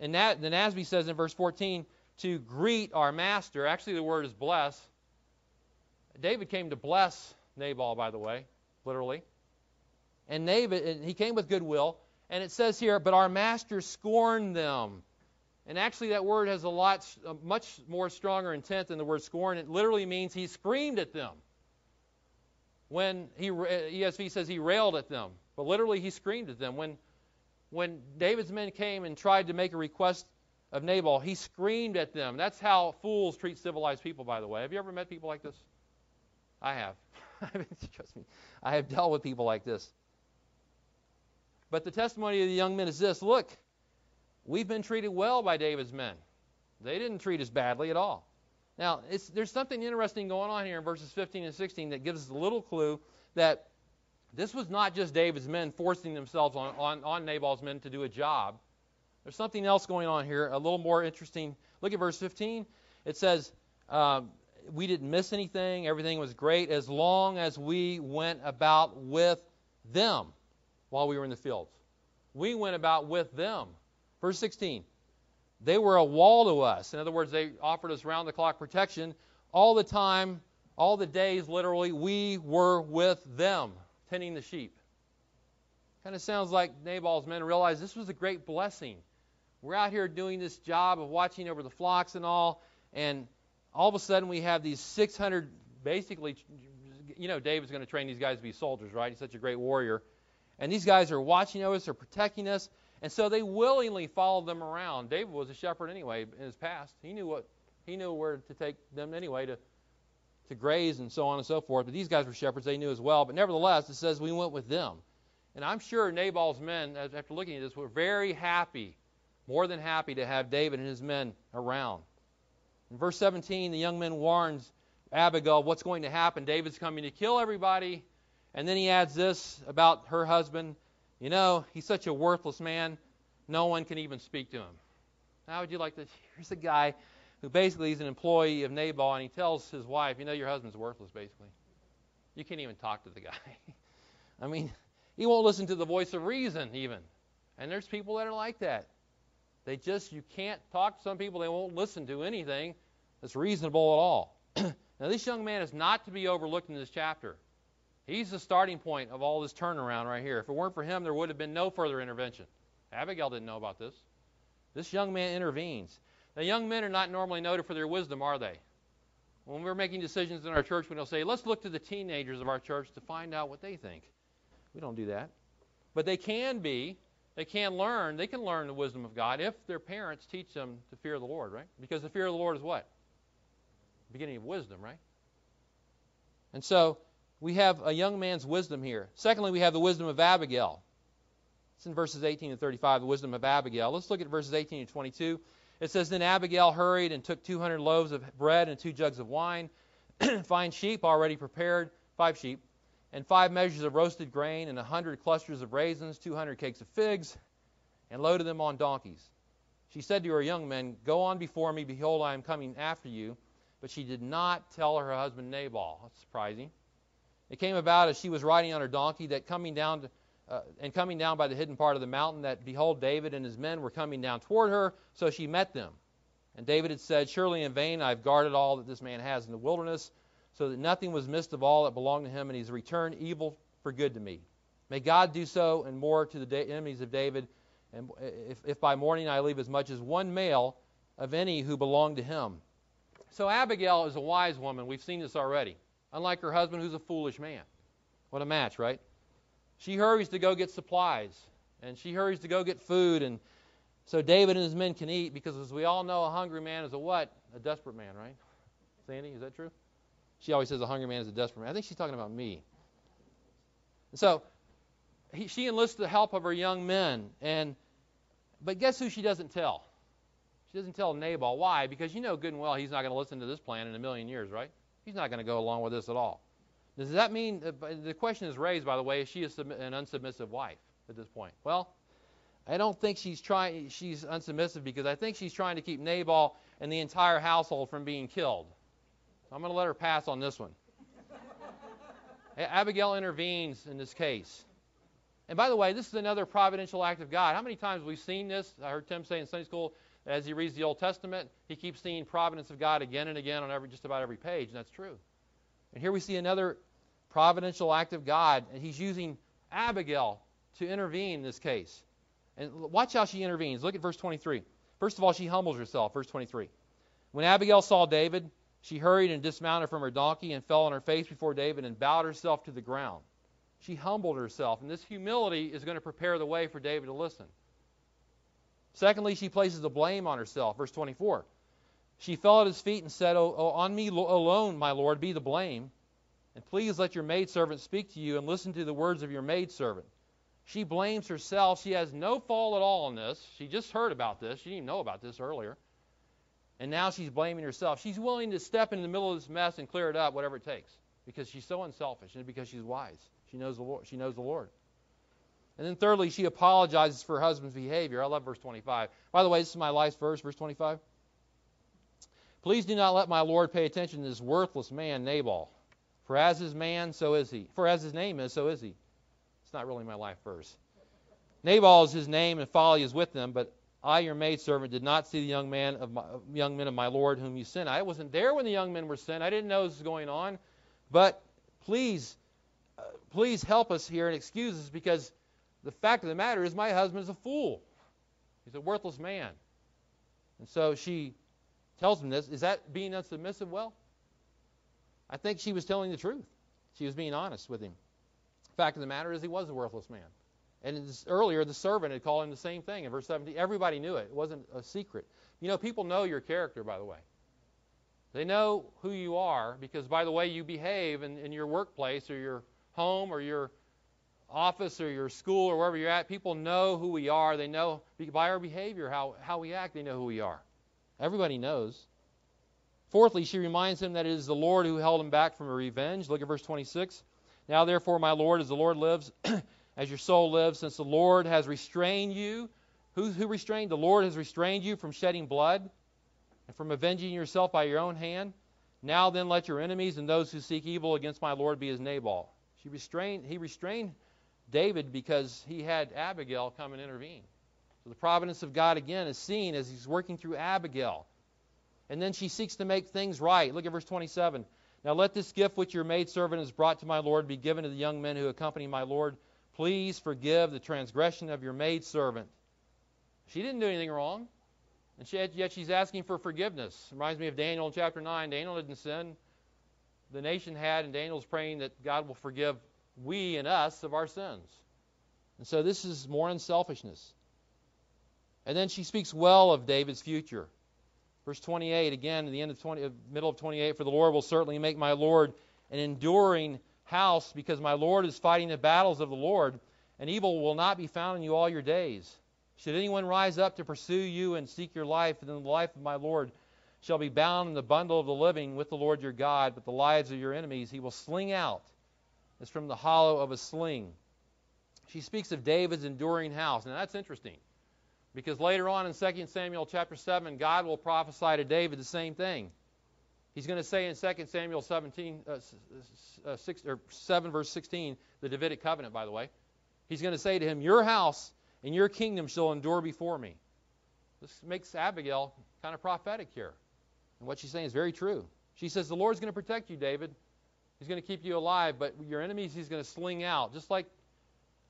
and that, the NASB says in verse 14, to greet our master. Actually, the word is bless. David came to bless Nabal, by the way, literally and David, and he came with goodwill. And it says here, but our master scorned them. And actually, that word has a lot, a much more stronger intent than the word scorn. It literally means he screamed at them. When he uh, ESV says he railed at them, but literally he screamed at them. When when David's men came and tried to make a request of Nabal, he screamed at them. That's how fools treat civilized people, by the way. Have you ever met people like this? I have. [laughs] Trust me. I have dealt with people like this. But the testimony of the young men is this look, we've been treated well by David's men. They didn't treat us badly at all. Now, there's something interesting going on here in verses 15 and 16 that gives us a little clue that this was not just David's men forcing themselves on, on, on Nabal's men to do a job. There's something else going on here, a little more interesting. Look at verse 15. It says, um, We didn't miss anything. Everything was great as long as we went about with them while we were in the fields. We went about with them. Verse 16. They were a wall to us. In other words, they offered us round the clock protection all the time, all the days, literally, we were with them, tending the sheep. Kind of sounds like Nabal's men realized this was a great blessing. We're out here doing this job of watching over the flocks and all, and all of a sudden we have these 600, basically, you know, David's going to train these guys to be soldiers, right? He's such a great warrior. And these guys are watching over us, they're protecting us, and so they willingly followed them around. David was a shepherd anyway in his past. He knew what he knew where to take them anyway to to graze and so on and so forth. But these guys were shepherds; they knew as well. But nevertheless, it says we went with them. And I'm sure Nabal's men, after looking at this, were very happy, more than happy to have David and his men around. In verse 17, the young man warns Abigail what's going to happen. David's coming to kill everybody. And then he adds this about her husband. You know, he's such a worthless man, no one can even speak to him. How would you like to? [laughs] Here's a guy who basically is an employee of Nabal, and he tells his wife, You know, your husband's worthless, basically. You can't even talk to the guy. [laughs] I mean, he won't listen to the voice of reason, even. And there's people that are like that. They just, you can't talk to some people, they won't listen to anything that's reasonable at all. [clears throat] now, this young man is not to be overlooked in this chapter. He's the starting point of all this turnaround right here. If it weren't for him, there would have been no further intervention. Abigail didn't know about this. This young man intervenes. Now, young men are not normally noted for their wisdom, are they? When we're making decisions in our church, we don't say, let's look to the teenagers of our church to find out what they think. We don't do that. But they can be, they can learn, they can learn the wisdom of God if their parents teach them to fear the Lord, right? Because the fear of the Lord is what? The beginning of wisdom, right? And so, we have a young man's wisdom here. Secondly, we have the wisdom of Abigail. It's in verses 18 and 35, the wisdom of Abigail. Let's look at verses 18 and 22. It says, Then Abigail hurried and took 200 loaves of bread and two jugs of wine, [clears throat] fine sheep already prepared, five sheep, and five measures of roasted grain, and a hundred clusters of raisins, 200 cakes of figs, and loaded them on donkeys. She said to her young men, Go on before me, behold, I am coming after you. But she did not tell her husband Nabal. That's surprising. It came about as she was riding on her donkey that coming down to, uh, and coming down by the hidden part of the mountain that behold David and his men were coming down toward her, so she met them. And David had said, Surely in vain I have guarded all that this man has in the wilderness, so that nothing was missed of all that belonged to him, and he's returned evil for good to me. May God do so and more to the enemies of David, and if, if by morning I leave as much as one male of any who belong to him. So Abigail is a wise woman. We've seen this already unlike her husband who's a foolish man. What a match, right? She hurries to go get supplies, and she hurries to go get food, and so David and his men can eat, because as we all know, a hungry man is a what? A desperate man, right? Sandy, is that true? She always says a hungry man is a desperate man. I think she's talking about me. so he, she enlists the help of her young men, and but guess who she doesn't tell? She doesn't tell Nabal. Why? Because you know good and well he's not going to listen to this plan in a million years, right? He's not going to go along with this at all. Does that mean, uh, the question is raised, by the way, is she an unsubmissive wife at this point? Well, I don't think she's trying. She's unsubmissive because I think she's trying to keep Nabal and the entire household from being killed. So I'm going to let her pass on this one. Abigail intervenes in this case. And by the way, this is another providential act of God. How many times we've we seen this? I heard Tim say in Sunday school, as he reads the Old Testament, he keeps seeing providence of God again and again on every just about every page, and that's true. And here we see another providential act of God, and he's using Abigail to intervene in this case. And watch how she intervenes. Look at verse 23. First of all, she humbles herself. Verse 23. When Abigail saw David, she hurried and dismounted from her donkey and fell on her face before David and bowed herself to the ground. She humbled herself, and this humility is going to prepare the way for David to listen. Secondly, she places the blame on herself. Verse 24. She fell at his feet and said, oh, oh, On me alone, my Lord, be the blame. And please let your maidservant speak to you and listen to the words of your maidservant. She blames herself. She has no fault at all in this. She just heard about this. She didn't even know about this earlier. And now she's blaming herself. She's willing to step in the middle of this mess and clear it up, whatever it takes, because she's so unselfish and because she's wise. She knows the Lord. She knows the Lord. And then thirdly, she apologizes for her husband's behavior. I love verse 25. By the way, this is my last verse, verse 25. Please do not let my Lord pay attention to this worthless man, Nabal. For as his man, so is he. For as his name is, so is he. It's not really my life verse. Nabal is his name, and folly is with them. But I, your maidservant, did not see the young man of my, young men of my Lord whom you sent. I wasn't there when the young men were sent. I didn't know this was going on. But please, uh, please help us here and excuse us because the fact of the matter is my husband is a fool. He's a worthless man. And so she tells him this. Is that being unsubmissive? Well, I think she was telling the truth. She was being honest with him. The fact of the matter is he was a worthless man. And earlier, the servant had called him the same thing in verse 17. Everybody knew it. It wasn't a secret. You know, people know your character, by the way. They know who you are because by the way you behave in, in your workplace or your home or your office or your school or wherever you're at, people know who we are. They know by our behavior, how, how we act, they know who we are. Everybody knows. Fourthly, she reminds him that it is the Lord who held him back from a revenge. Look at verse 26. Now, therefore, my Lord, as the Lord lives, [clears throat] as your soul lives, since the Lord has restrained you, who, who restrained? The Lord has restrained you from shedding blood and from avenging yourself by your own hand. Now then, let your enemies and those who seek evil against my Lord be as Nabal. She restrained, he restrained David because he had Abigail come and intervene. So the providence of God again is seen as he's working through Abigail. And then she seeks to make things right. Look at verse 27. Now let this gift which your maidservant has brought to my Lord be given to the young men who accompany my Lord. Please forgive the transgression of your maidservant. She didn't do anything wrong. And she, yet she's asking for forgiveness. Reminds me of Daniel chapter 9. Daniel didn't sin. The nation had, and Daniel's praying that God will forgive we and us of our sins. And so this is more unselfishness. And then she speaks well of David's future. Verse 28, again, at the end of 20, middle of 28, for the Lord will certainly make my Lord an enduring house, because my Lord is fighting the battles of the Lord, and evil will not be found in you all your days. Should anyone rise up to pursue you and seek your life, then the life of my Lord shall be bound in the bundle of the living with the Lord your God, but the lives of your enemies he will sling out as from the hollow of a sling. She speaks of David's enduring house. Now that's interesting. Because later on in 2 Samuel chapter 7, God will prophesy to David the same thing. He's going to say in 2 Samuel 17, uh, uh, 6, or 7, verse 16, the Davidic covenant, by the way. He's going to say to him, Your house and your kingdom shall endure before me. This makes Abigail kind of prophetic here. And what she's saying is very true. She says, The Lord's going to protect you, David. He's going to keep you alive, but your enemies he's going to sling out. Just like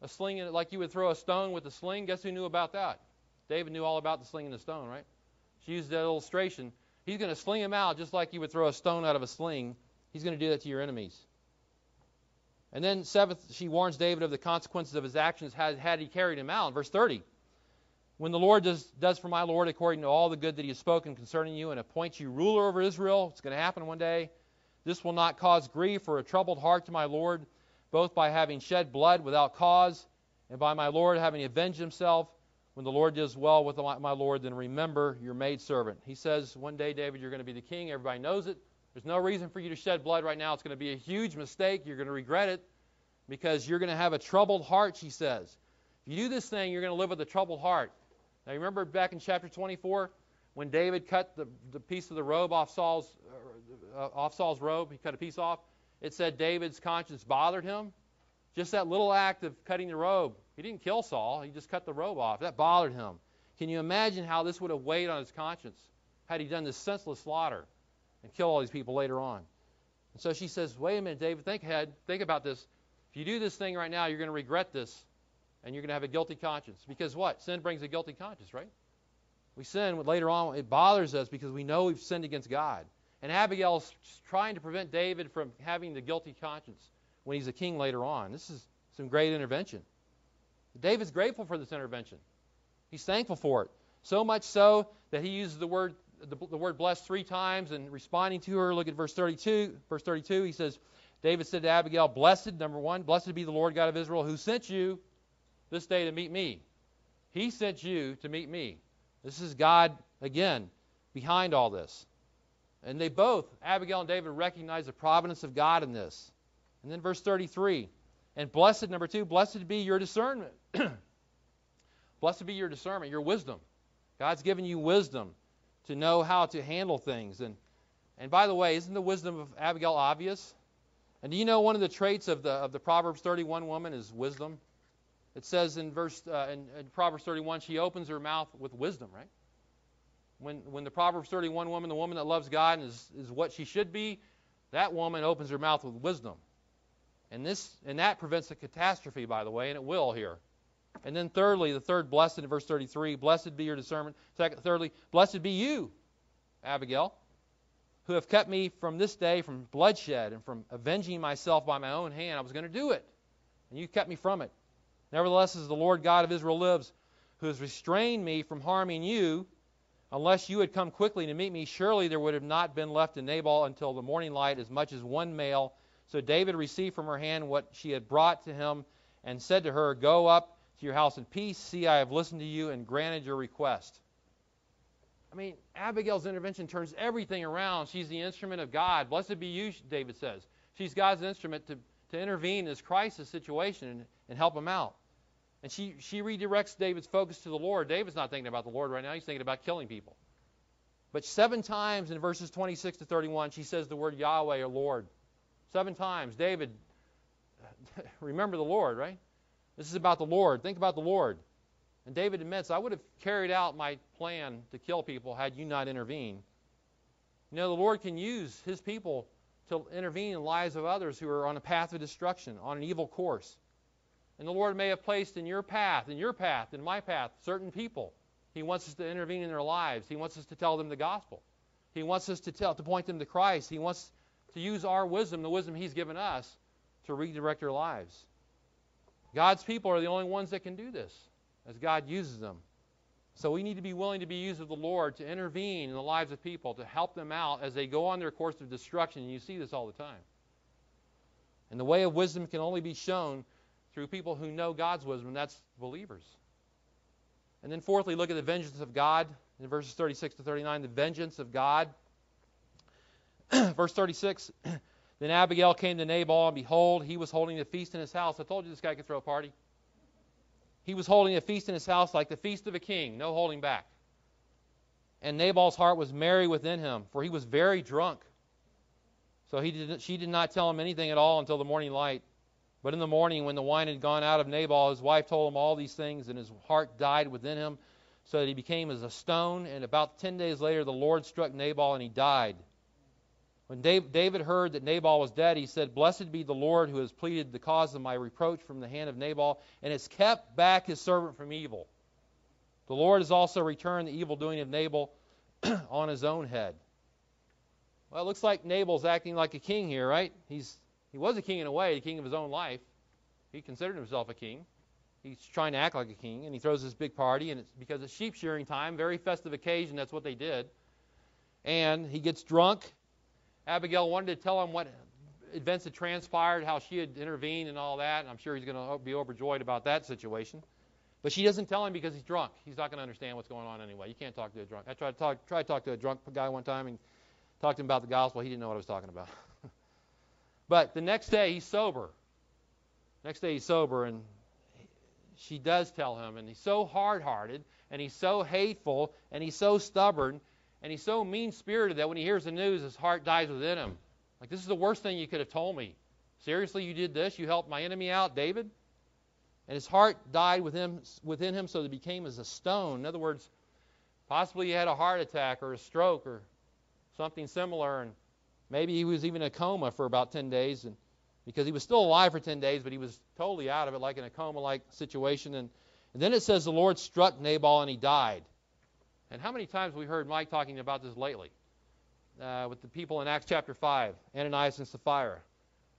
a sling, like you would throw a stone with a sling. Guess who knew about that? David knew all about the sling and the stone, right? She used that illustration. He's going to sling him out just like you would throw a stone out of a sling. He's going to do that to your enemies. And then, seventh, she warns David of the consequences of his actions had, had he carried him out. Verse 30. When the Lord does, does for my Lord according to all the good that he has spoken concerning you and appoints you ruler over Israel, it's going to happen one day. This will not cause grief or a troubled heart to my Lord, both by having shed blood without cause and by my Lord having avenged himself when the Lord does well with my Lord, then remember your maidservant. He says, One day, David, you're going to be the king. Everybody knows it. There's no reason for you to shed blood right now. It's going to be a huge mistake. You're going to regret it because you're going to have a troubled heart, she says. If you do this thing, you're going to live with a troubled heart. Now, you remember back in chapter 24 when David cut the, the piece of the robe off Saul's, uh, off Saul's robe? He cut a piece off. It said David's conscience bothered him. Just that little act of cutting the robe he didn't kill Saul, he just cut the robe off. That bothered him. Can you imagine how this would have weighed on his conscience had he done this senseless slaughter and killed all these people later on? And so she says, Wait a minute, David, think ahead. Think about this. If you do this thing right now, you're going to regret this and you're going to have a guilty conscience. Because what? Sin brings a guilty conscience, right? We sin later on, it bothers us because we know we've sinned against God. And Abigail's trying to prevent David from having the guilty conscience when he's a king later on. This is some great intervention. David's grateful for this intervention. He's thankful for it. So much so that he uses the word the, the word blessed three times and responding to her. Look at verse 32. Verse 32, he says, David said to Abigail, Blessed, number one, blessed be the Lord God of Israel who sent you this day to meet me. He sent you to meet me. This is God, again, behind all this. And they both, Abigail and David, recognize the providence of God in this. And then verse 33. And blessed, number two, blessed be your discernment. [clears throat] blessed be your discernment, your wisdom. God's given you wisdom to know how to handle things. And, and by the way, isn't the wisdom of Abigail obvious? And do you know one of the traits of the, of the Proverbs 31 woman is wisdom? It says in verse uh, in, in Proverbs 31, she opens her mouth with wisdom, right? When, when the Proverbs 31 woman, the woman that loves God and is, is what she should be, that woman opens her mouth with wisdom. And this and that prevents a catastrophe, by the way, and it will here. And then thirdly, the third blessed in verse 33, blessed be your discernment. Second, thirdly, blessed be you, Abigail, who have kept me from this day from bloodshed and from avenging myself by my own hand. I was going to do it, and you kept me from it. Nevertheless, as the Lord God of Israel lives, who has restrained me from harming you, unless you had come quickly to meet me, surely there would have not been left in Nabal until the morning light as much as one male. So David received from her hand what she had brought to him and said to her, Go up to your house in peace. See, I have listened to you and granted your request. I mean, Abigail's intervention turns everything around. She's the instrument of God. Blessed be you, David says. She's God's instrument to, to intervene in this crisis situation and, and help him out. And she, she redirects David's focus to the Lord. David's not thinking about the Lord right now, he's thinking about killing people. But seven times in verses 26 to 31, she says the word Yahweh or Lord. Seven times. David, [laughs] remember the Lord, right? This is about the Lord. Think about the Lord. And David admits, I would have carried out my plan to kill people had you not intervened. You know, the Lord can use his people to intervene in the lives of others who are on a path of destruction, on an evil course. And the Lord may have placed in your path, in your path, in my path, certain people. He wants us to intervene in their lives. He wants us to tell them the gospel. He wants us to tell to point them to Christ. He wants to use our wisdom, the wisdom he's given us, to redirect their lives. God's people are the only ones that can do this as God uses them. So we need to be willing to be used of the Lord to intervene in the lives of people, to help them out as they go on their course of destruction. And you see this all the time. And the way of wisdom can only be shown through people who know God's wisdom, that's believers. And then, fourthly, look at the vengeance of God in verses 36 to 39. The vengeance of God. [clears throat] Verse 36 [clears throat] Then Abigail came to Nabal, and behold, he was holding a feast in his house. I told you this guy could throw a party. He was holding a feast in his house like the feast of a king, no holding back. And Nabal's heart was merry within him, for he was very drunk. So he did, she did not tell him anything at all until the morning light. But in the morning, when the wine had gone out of Nabal, his wife told him all these things, and his heart died within him, so that he became as a stone. And about ten days later, the Lord struck Nabal, and he died. When David heard that Nabal was dead, he said, Blessed be the Lord who has pleaded the cause of my reproach from the hand of Nabal and has kept back his servant from evil. The Lord has also returned the evil doing of Nabal [clears throat] on his own head. Well, it looks like Nabal's acting like a king here, right? He's he was a king in a way, a king of his own life. He considered himself a king. He's trying to act like a king, and he throws this big party, and it's because it's sheep shearing time, very festive occasion. That's what they did. And he gets drunk, Abigail wanted to tell him what events had transpired, how she had intervened and all that, and I'm sure he's going to be overjoyed about that situation. But she doesn't tell him because he's drunk. He's not going to understand what's going on anyway. You can't talk to a drunk. I tried to talk, tried to, talk to a drunk guy one time and talked to him about the gospel. He didn't know what I was talking about. [laughs] but the next day he's sober. Next day he's sober, and she does tell him, and he's so hard-hearted, and he's so hateful, and he's so stubborn and he's so mean spirited that when he hears the news, his heart dies within him. Like, this is the worst thing you could have told me. Seriously, you did this? You helped my enemy out, David? And his heart died within him, within him so that it became as a stone. In other words, possibly he had a heart attack or a stroke or something similar, and maybe he was even in a coma for about 10 days, and because he was still alive for 10 days, but he was totally out of it, like in a coma-like situation. And, and then it says the Lord struck Nabal and he died. And how many times we heard Mike talking about this lately? Uh, with the people in Acts chapter 5, Ananias and Sapphira.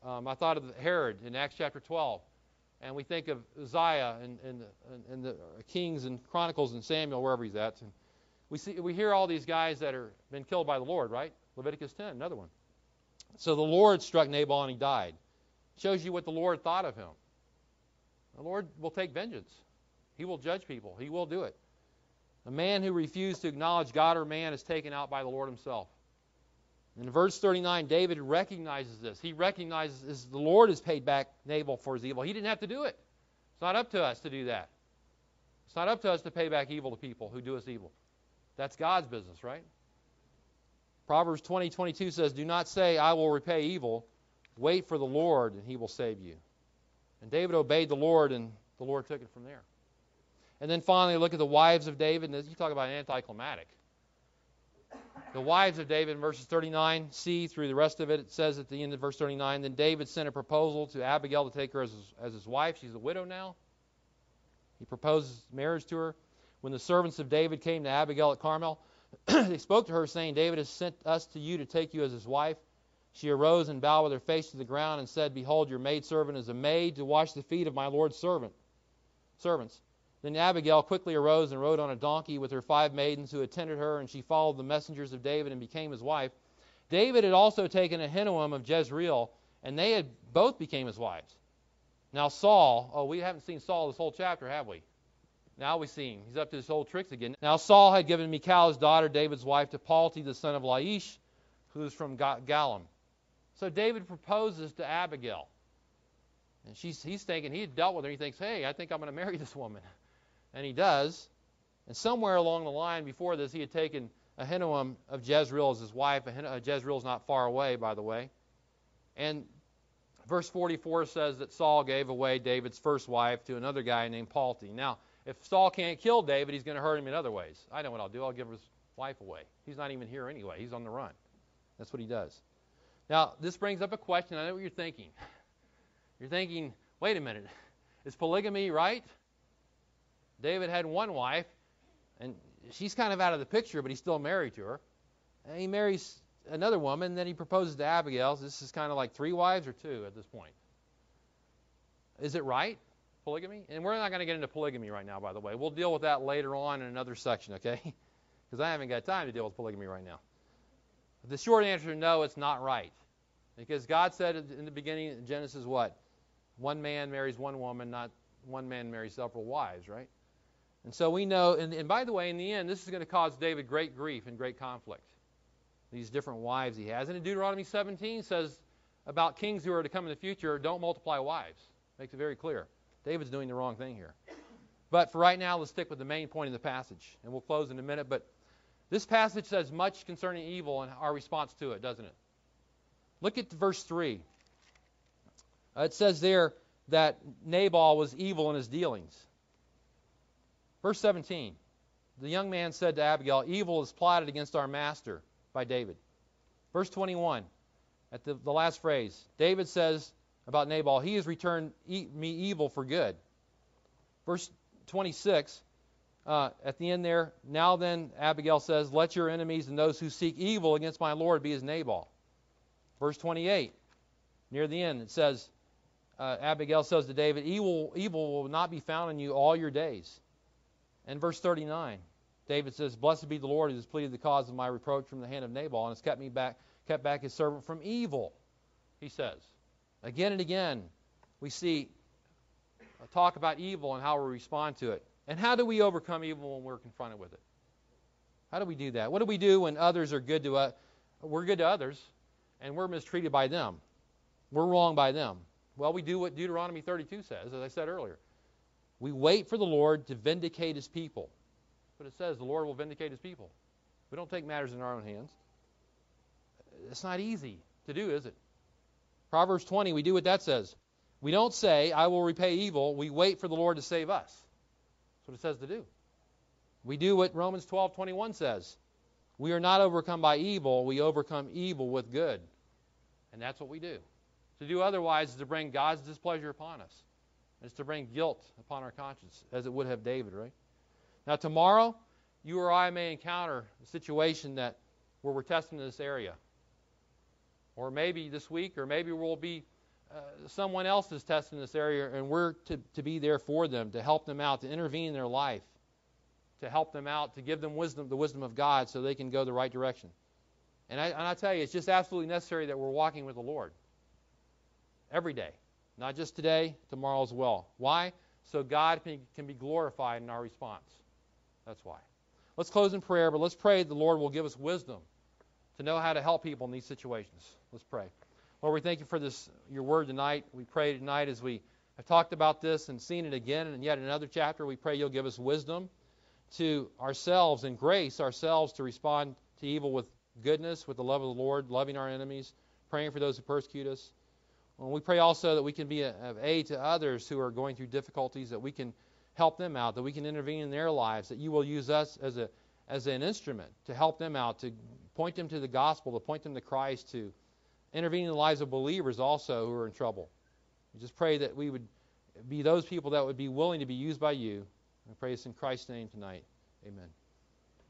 Um, I thought of Herod in Acts chapter 12. And we think of Uzziah and, and, and the Kings and Chronicles and Samuel, wherever he's at. And we, see, we hear all these guys that are been killed by the Lord, right? Leviticus 10, another one. So the Lord struck Nabal and he died. Shows you what the Lord thought of him. The Lord will take vengeance. He will judge people. He will do it. A man who refused to acknowledge God or man is taken out by the Lord himself. In verse 39, David recognizes this. He recognizes the Lord has paid back Nabal for his evil. He didn't have to do it. It's not up to us to do that. It's not up to us to pay back evil to people who do us evil. That's God's business, right? Proverbs 20, 22 says, Do not say, I will repay evil. Wait for the Lord, and he will save you. And David obeyed the Lord, and the Lord took it from there. And then finally, look at the wives of David. And you talk about anticlimactic. The wives of David in verses 39c through the rest of it, it says at the end of verse 39, then David sent a proposal to Abigail to take her as his, as his wife. She's a widow now. He proposes marriage to her. When the servants of David came to Abigail at Carmel, [clears throat] they spoke to her, saying, David has sent us to you to take you as his wife. She arose and bowed with her face to the ground and said, Behold, your maidservant is a maid to wash the feet of my Lord's servant servants. Then Abigail quickly arose and rode on a donkey with her five maidens who attended her, and she followed the messengers of David and became his wife. David had also taken Ahinoam of Jezreel, and they had both became his wives. Now Saul, oh, we haven't seen Saul this whole chapter, have we? Now we see him. He's up to his old tricks again. Now Saul had given Michal his daughter, David's wife, to Palti, the son of Laish, who is from Gallim. So David proposes to Abigail. And she's, he's thinking, he had dealt with her. He thinks, hey, I think I'm going to marry [laughs] this woman. And he does. And somewhere along the line before this, he had taken Ahinoam of Jezreel as his wife. Uh, Jezreel is not far away, by the way. And verse 44 says that Saul gave away David's first wife to another guy named Palti. Now, if Saul can't kill David, he's going to hurt him in other ways. I know what I'll do. I'll give his wife away. He's not even here anyway. He's on the run. That's what he does. Now, this brings up a question. I know what you're thinking. [laughs] You're thinking, wait a minute. [laughs] Is polygamy right? David had one wife, and she's kind of out of the picture, but he's still married to her. And he marries another woman, then he proposes to Abigail. So this is kind of like three wives or two at this point. Is it right, polygamy? And we're not going to get into polygamy right now, by the way. We'll deal with that later on in another section, okay? [laughs] Because I haven't got time to deal with polygamy right now. The short answer is no, it's not right. Because God said in the beginning, in Genesis, what? One man marries one woman, not one man marries several wives, right? And so we know, and, and by the way, in the end, this is going to cause David great grief and great conflict. These different wives he has. And in Deuteronomy 17 says about kings who are to come in the future, don't multiply wives. Makes it very clear. David's doing the wrong thing here. But for right now, let's stick with the main point of the passage. And we'll close in a minute. But this passage says much concerning evil and our response to it, doesn't it? Look at verse 3. Uh, it says there that Nabal was evil in his dealings. Verse 17 The young man said to Abigail, Evil is plotted against our master by David. Verse 21, at the, the last phrase, David says about Nabal, He has returned me evil for good. Verse 26, uh, at the end there, now then, Abigail says, Let your enemies and those who seek evil against my Lord be as Nabal. Verse 28, near the end, it says, uh, Abigail says to David, evil, evil will not be found in you all your days. And verse 39, David says, Blessed be the Lord who has pleaded the cause of my reproach from the hand of Nabal and has kept me back, kept back his servant from evil, he says. Again and again, we see uh, talk about evil and how we respond to it. And how do we overcome evil when we're confronted with it? How do we do that? What do we do when others are good to us? We're good to others, and we're mistreated by them. We're wrong by them. Well, we do what Deuteronomy 32 says, as I said earlier. We wait for the Lord to vindicate his people. But it says the Lord will vindicate his people. We don't take matters in our own hands. It's not easy to do, is it? Proverbs 20, we do what that says. We don't say, I will repay evil. We wait for the Lord to save us. That's what it says to do. We do what Romans 12:21 says. We are not overcome by evil, we overcome evil with good. And that's what we do. To do otherwise is to bring God's displeasure upon us. It's to bring guilt upon our conscience, as it would have David, right? Now, tomorrow, you or I may encounter a situation that where we're testing this area. Or maybe this week, or maybe we'll be uh, someone else is testing this area, and we're to, to be there for them, to help them out, to intervene in their life, to help them out, to give them wisdom, the wisdom of God, so they can go the right direction. And I, and I tell you, it's just absolutely necessary that we're walking with the Lord every day, not just today, tomorrow as well. Why? So God can, can be glorified in our response. That's why. Let's close in prayer, but let's pray the Lord will give us wisdom to know how to help people in these situations. Let's pray. Lord, we thank you for this your word tonight. We pray tonight as we have talked about this and seen it again and yet another chapter, we pray you'll give us wisdom to ourselves and grace ourselves to respond to evil with goodness, with the love of the Lord, loving our enemies, praying for those who persecute us. And we pray also that we can be of aid to others who are going through difficulties, that we can help them out, that we can intervene in their lives, that you will use us as a as an instrument to help them out, to point them to the gospel, to point them to Christ, to intervene in the lives of believers also who are in trouble. We just pray that we would be those people that would be willing to be used by you. I pray this in Christ's name tonight. Amen.